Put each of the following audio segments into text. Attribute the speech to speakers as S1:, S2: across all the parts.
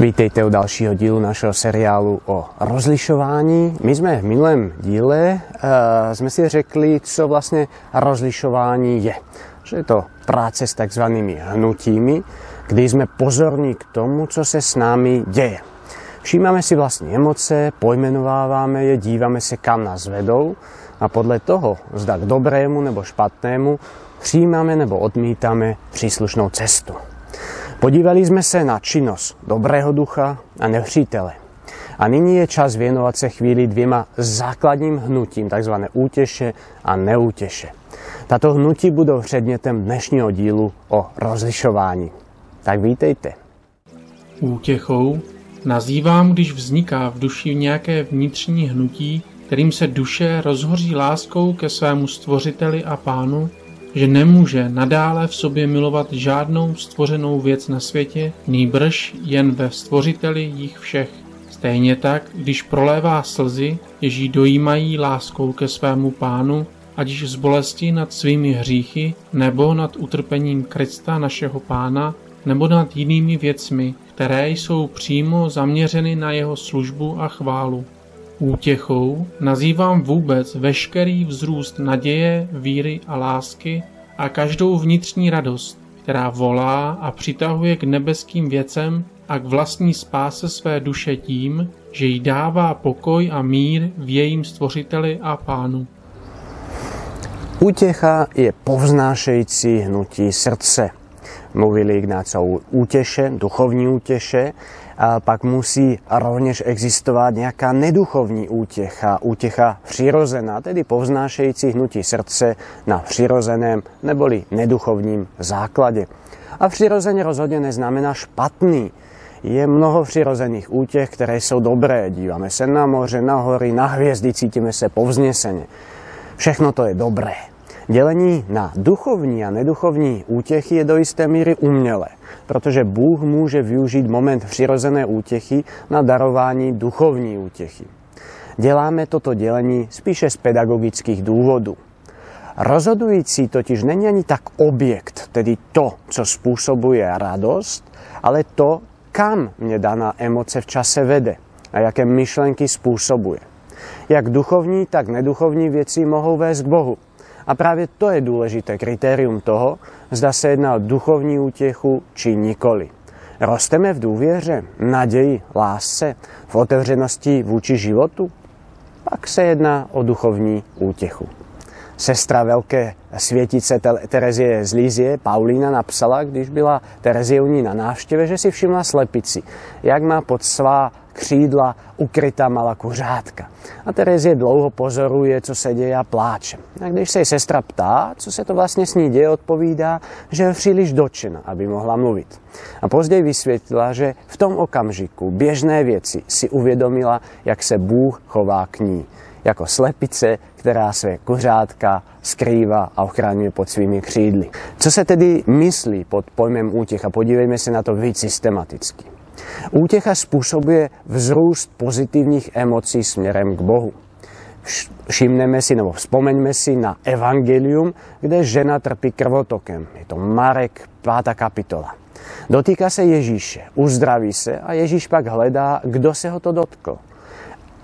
S1: Vítejte u dalšího dílu našeho seriálu o rozlišování. My jsme v minulém díle uh, jsme si řekli, co vlastně rozlišování je. Že je to práce s takzvanými hnutími, kdy jsme pozorní k tomu, co se s námi děje. Všímáme si vlastní emoce, pojmenováváme je, díváme se, kam nás vedou a podle toho, zda k dobrému nebo špatnému, přijímáme nebo odmítáme příslušnou cestu. Podívali jsme se na činnost dobrého ducha a nepřítele. A nyní je čas věnovat se chvíli dvěma základním hnutím, takzvané útěše a neútěše. Tato hnutí budou předmětem dnešního dílu o rozlišování. Tak vítejte.
S2: Útěchou nazývám, když vzniká v duši nějaké vnitřní hnutí, kterým se duše rozhoří láskou ke svému stvořiteli a pánu že nemůže nadále v sobě milovat žádnou stvořenou věc na světě, nýbrž jen ve stvořiteli jich všech. Stejně tak, když prolévá slzy, ježí dojímají láskou ke svému pánu, ať již z bolesti nad svými hříchy, nebo nad utrpením Krista našeho pána, nebo nad jinými věcmi, které jsou přímo zaměřeny na jeho službu a chválu. Útěchou nazývám vůbec veškerý vzrůst naděje, víry a lásky a každou vnitřní radost, která volá a přitahuje k nebeským věcem a k vlastní spáse své duše tím, že jí dává pokoj a mír v jejím stvořiteli a pánu.
S1: Útěcha je povznášející hnutí srdce. Mluvili Ignáca o úteše, duchovní úteše, pak musí rovněž existovat nějaká neduchovní útěcha, útěcha přirozená, tedy povznášející hnutí srdce na přirozeném neboli neduchovním základě. A přirozeně rozhodně neznamená špatný. Je mnoho přirozených útěch, které jsou dobré. Díváme se na moře, na hory, na hvězdy, cítíme se povzneseně. Všechno to je dobré. Dělení na duchovní a neduchovní útěchy je do jisté míry umělé, protože Bůh může využít moment přirozené útěchy na darování duchovní útěchy. Děláme toto dělení spíše z pedagogických důvodů. Rozhodující totiž není ani tak objekt, tedy to, co způsobuje radost, ale to, kam mě daná emoce v čase vede a jaké myšlenky způsobuje. Jak duchovní, tak neduchovní věci mohou vést k Bohu. A právě to je důležité kritérium toho, zda se jedná o duchovní útěchu či nikoli. Rosteme v důvěře, naději, lásce, v otevřenosti vůči životu? Pak se jedná o duchovní útěchu. Sestra velké světice Terezie z Lízie, Paulína, napsala, když byla Terezie u ní na návštěvě, že si všimla slepici, jak má pod svá křídla ukrytá malá kuřátka. A Terezie dlouho pozoruje, co se děje a pláče. A když se jej sestra ptá, co se to vlastně s ní děje, odpovídá, že je příliš dočena, aby mohla mluvit. A později vysvětlila, že v tom okamžiku běžné věci si uvědomila, jak se Bůh chová k ní. Jako slepice, která své kuřátka skrývá a ochraňuje pod svými křídly. Co se tedy myslí pod pojmem útěch a podívejme se na to víc systematicky. Útěcha způsobuje vzrůst pozitivních emocí směrem k Bohu. Všimneme si nebo vzpomeňme si na evangelium, kde žena trpí krvotokem. Je to Marek 5. kapitola. Dotýka se Ježíše, uzdraví se a Ježíš pak hledá, kdo se ho to dotkl.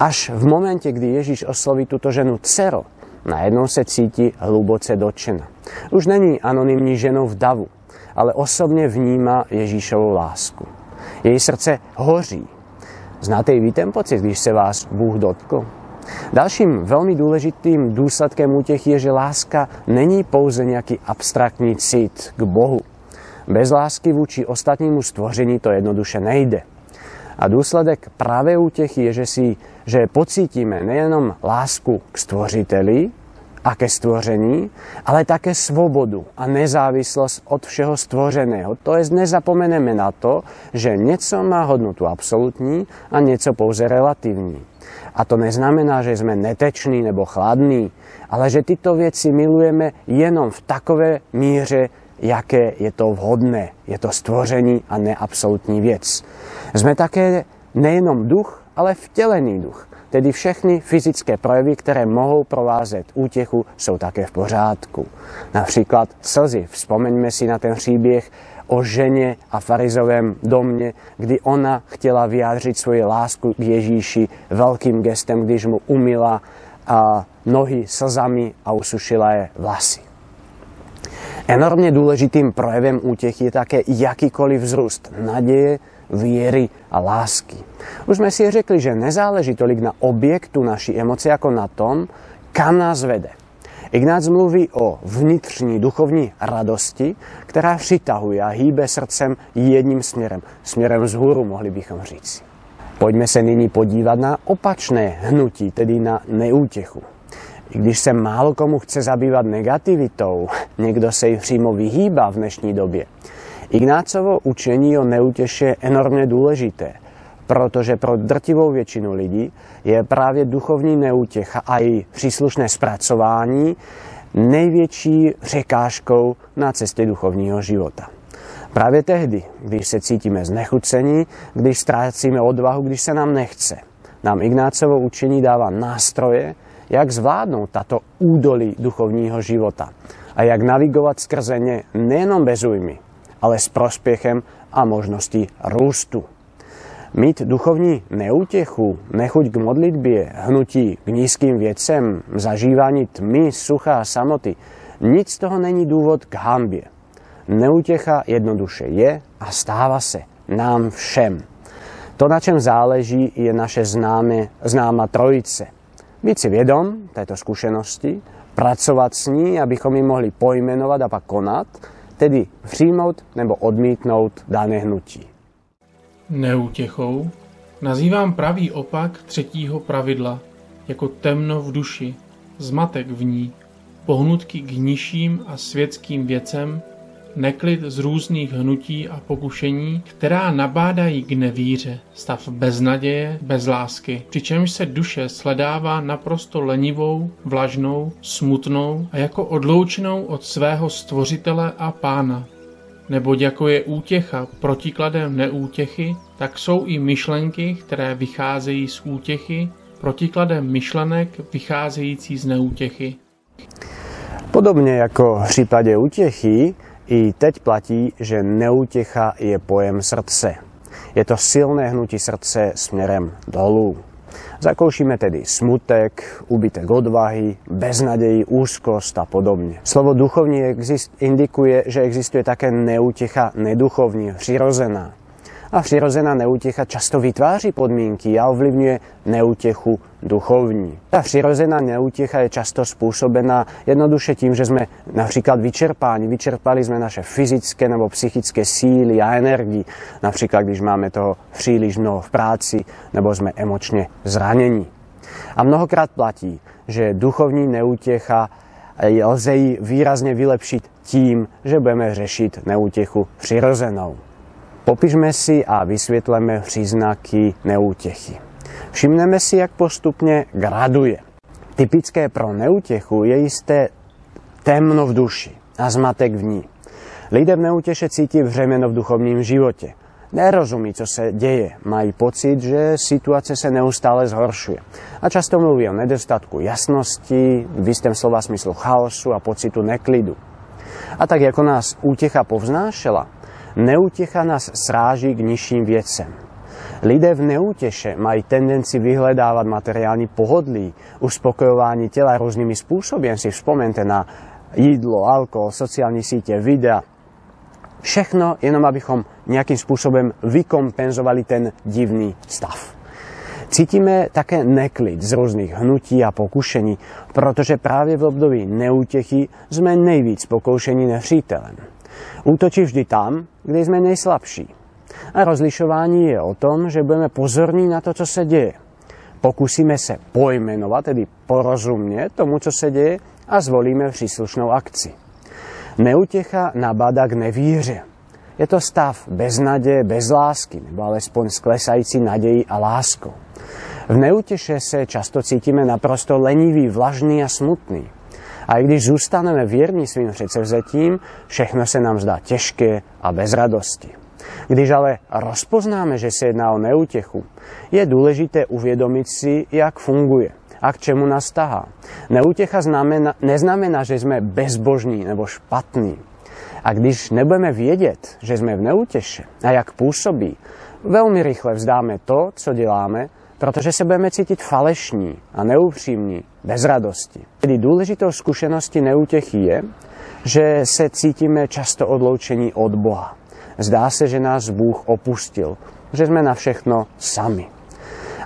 S1: Až v momente, kdy Ježíš osloví tuto ženu dcero, najednou se cítí hluboce dotčena. Už není anonymní ženou v davu, ale osobně vnímá Ježíšovou lásku. Její srdce hoří. Znáte i vy ten pocit, když se vás Bůh dotkl? Dalším velmi důležitým důsledkem útěchy je, že láska není pouze nějaký abstraktní cit k Bohu. Bez lásky vůči ostatnímu stvoření to jednoduše nejde. A důsledek právě útěchy je, že, si, že pocítíme nejenom lásku k stvořiteli, a ke stvoření, ale také svobodu a nezávislost od všeho stvořeného. To je, nezapomeneme na to, že něco má hodnotu absolutní a něco pouze relativní. A to neznamená, že jsme neteční nebo chladní, ale že tyto věci milujeme jenom v takové míře, jaké je to vhodné. Je to stvoření a neabsolutní věc. Jsme také nejenom duch, ale vtělený duch. Tedy všechny fyzické projevy, které mohou provázet útěchu, jsou také v pořádku. Například slzy. Vzpomeňme si na ten příběh o žene a farizovém domne, kdy ona chtěla vyjádřit svoju lásku k Ježíši veľkým gestem, když mu umila nohy slzami a usušila je vlasy. Enormne dôležitým projevem útechy je také jakýkoliv vzrůst nadeje, viery a lásky. Už sme si řekli, že nezáleží tolik na objektu naší emoce, ako na tom, kam nás vede. Ignác mluví o vnitřní duchovní radosti, která přitahuje a hýbe srdcem jedním směrem. Směrem vzhůru, mohli bychom říct. Pojďme se nyní podívat na opačné hnutí, tedy na neútěchu. I když se málo komu chce zabývat negativitou, někdo se jí přímo vyhýbá v dnešní době. Ignácovo učení o neúteše je enormně důležité, protože pro drtivou většinu lidí je právě duchovní neútěcha a její příslušné zpracování největší překážkou na cestě duchovního života. Právě tehdy, když se cítíme znechucení, když ztrácíme odvahu, když se nám nechce, nám Ignácovo učení dává nástroje, jak zvládnout tato údolí duchovního života a jak navigovat skrze ně nejenom bez újmy, ale s prospěchem a možností růstu. Mít duchovní neútěchu, nechuť k modlitbě, hnutí k nízkým věcem, zažívání tmy, sucha a samoty, nic z toho není důvod k hambě. Neútěcha jednoduše je a stává se nám všem. To, na čem záleží, je naše známe, známa trojice. Být si vědom této zkušenosti, pracovat s ní, abychom ji mohli pojmenovat a pak konat, tedy přijmout nebo odmítnout dané hnutí.
S2: Neútěchou nazývám pravý opak třetího pravidla, jako temno v duši, zmatek v ní, pohnutky k nižším a světským věcem, neklid z různých hnutí a pokušení, která nabádají k nevíře, stav beznaděje, bez lásky, přičemž se duše sledává naprosto lenivou, vlažnou, smutnou a jako odloučenou od svého stvořitele a pána. Neboť jako je útěcha protikladem neútěchy, tak jsou i myšlenky, které vycházejí z útěchy, protikladem myšlenek vycházející z neútěchy.
S1: Podobne ako v prípade útechy, i teď platí, že neútecha je pojem srdce. Je to silné hnutí srdce směrem dolů. Zakoušíme tedy smutek, úbytek odvahy, beznadejí, úzkost a podobně. Slovo duchovní indikuje, že existuje také neútecha neduchovní, přirozená. A přirozená neútecha často vytváří podmínky a ovlivňuje neútechu duchovní. Ta přirozená neútecha je často způsobená jednoduše tím, že jsme například vyčerpáni. Vyčerpali jsme naše fyzické nebo psychické síly a energii. Například, když máme toho příliš mnoho v práci nebo jsme emočně zranění. A mnohokrát platí, že duchovní neútěcha lze ji výrazně vylepšit tím, že budeme řešit neútěchu přirozenou. Popíšme si a vysvětleme příznaky neútěchy. Všimneme si, jak postupně graduje. Typické pro neútěchu je jisté temno v duši a zmatek v ní. Lidé v neútěše cítí vřemeno v duchovním životě. Nerozumí, co se děje. Mají pocit, že situace se neustále zhoršuje. A často mluví o nedostatku jasnosti, v istém slova smyslu chaosu a pocitu neklidu. A tak jako nás útěcha povznášela, Neútecha nás sráží k nižším věcem. Lidé v neúteše mají tendenci vyhledávať materiálny pohodlí, uspokojování tela různými způsoby. Si vzpomente na jídlo, alkohol, sociální sítě, videa. Všechno jenom, abychom nejakým spôsobom vykompenzovali ten divný stav. Cítime také neklid z rôznych hnutí a pokušení, protože práve v období neútechy sme nejvíc pokoušení nepřítelem. Útočí vždy tam, kde sme nejslabší. A rozlišování je o tom, že budeme pozorní na to, co se děje. Pokusíme se pojmenovat, tedy porozumět tomu, co se děje a zvolíme příslušnou akci. Neutěcha nabáda k nevíře. Je to stav bez naděje, bez lásky, nebo alespoň s klesající a láskou. V neutěše se často cítíme naprosto lenivý, vlažný a smutný. A i když zůstaneme věrní svým předsevzetím, všechno se nám zdá těžké a bez radosti. Když ale rozpoznáme, že se jedná o neútechu, je důležité uvědomit si, jak funguje a k čemu nás tahá. Neútecha znamená, neznamená, že sme bezbožní nebo špatní. A když nebudeme vědět, že jsme v neútěše a jak působí, velmi rychle vzdáme to, co děláme, protože se budeme cítit falešní a neupřímní, bez radosti. Tedy důležitou zkušeností neútěchy je, že se cítíme často odloučení od Boha. Zdá se, že nás Bůh opustil, že jsme na všechno sami.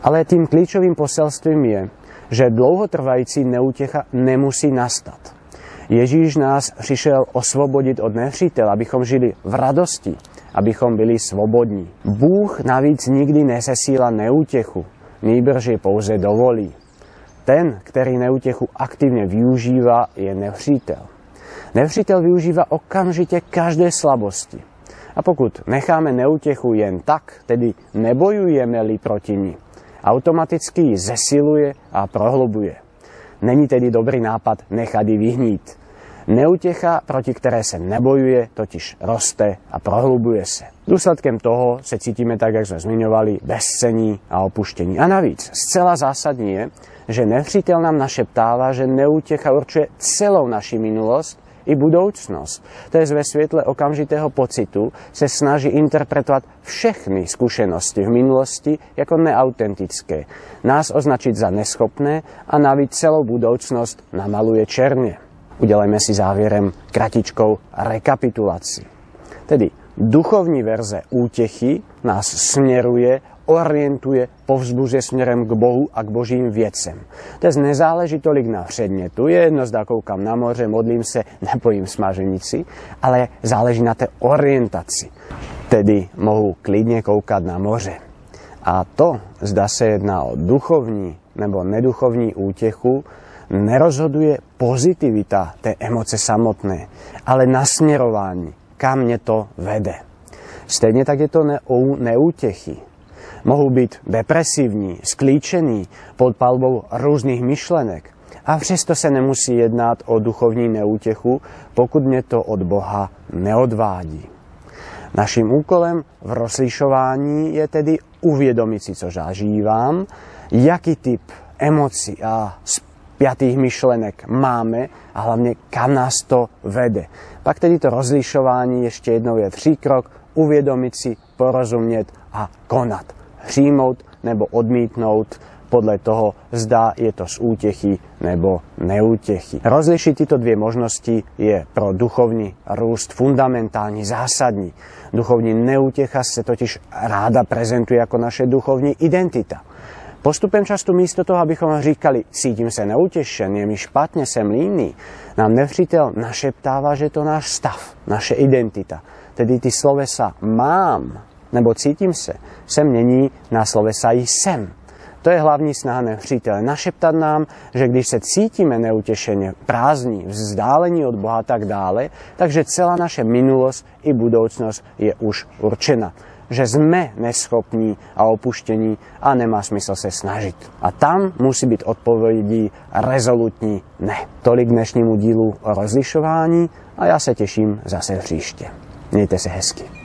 S1: Ale tým klíčovým poselstvím je, že dlouhotrvající neútěcha nemusí nastat. Ježíš nás přišel osvobodit od nepřítele, abychom žili v radosti, abychom byli svobodní. Bůh navíc nikdy nesesíla neútěchu, nýbrž ji pouze dovolí. Ten, který neútěchu aktivně využívá, je nepřítel. Nepřítel využívá okamžitě každé slabosti. A pokud necháme neútěchu jen tak, tedy nebojujeme-li proti ní, automaticky ji zesiluje a prohlubuje. Není tedy dobrý nápad nechat ji vyhnít. Neutěcha, proti které se nebojuje, totiž roste a prohlubuje se. Důsledkem toho se cítíme tak, jak jsme zmiňovali, bezcení a opuštění. A navíc, zcela zásadní je, že nepřítel nám našeptává, že neútěcha určuje celou naši minulost i budoucnost. To je ve světle okamžitého pocitu se snaží interpretovat všechny zkušenosti v minulosti jako neautentické, nás označit za neschopné a navíc celou budoucnost namaluje černě. Udělejme si závěrem kratičkou rekapitulaci. Tedy duchovní verze útěchy nás směruje orientuje, povzbuzuje směrem k Bohu a k božím věcem. Je nezáleží tolik na předmětu, je jedno, zda koukám na moře, modlím se, nepojím smaženici, ale záleží na té orientaci. Tedy mohu klidně koukat na moře. A to, zda se jedná o duchovní nebo neduchovní útěchu, nerozhoduje pozitivita té emoce samotné, ale nasměrování, kam mě to vede. Stejně tak je to ne, neútěchy mohou být depresivní, sklíčení pod palbou různých myšlenek. A přesto se nemusí jednat o duchovní neútěchu, pokud mě to od Boha neodvádí. Naším úkolem v rozlišování je tedy uvědomit si, co zažívám, jaký typ emocí a spjatých myšlenek máme a hlavně kam nás to vede. Pak tedy to rozlišování ještě jednou je tři krok, uvědomit si, porozumět a konat přijmout nebo odmítnout podle toho, zda je to z útěchy nebo neútěchy. Rozlišit tyto dvě možnosti je pro duchovní růst fundamentální, zásadní. Duchovní neútěcha se totiž ráda prezentuje jako naše duchovní identita. Postupem často místo toho, abychom říkali, cítím se neutěšen, je mi špatně, jsem líný, nám nepřítel našeptává, že to náš stav, naše identita. Tedy ty slovesa mám nebo cítím se, se mění na slovesa jsem. To je hlavní snaha nepřítele. Našeptat nám, že když se cítíme neutěšeně, prázdní, vzdálení od Boha tak dále, takže celá naše minulost i budoucnost je už určena. Že jsme neschopní a opuštění a nemá smysl se snažit. A tam musí být odpovědí rezolutní ne. Tolik dnešnímu dílu o rozlišování a já se těším zase příště. Mějte se hezky.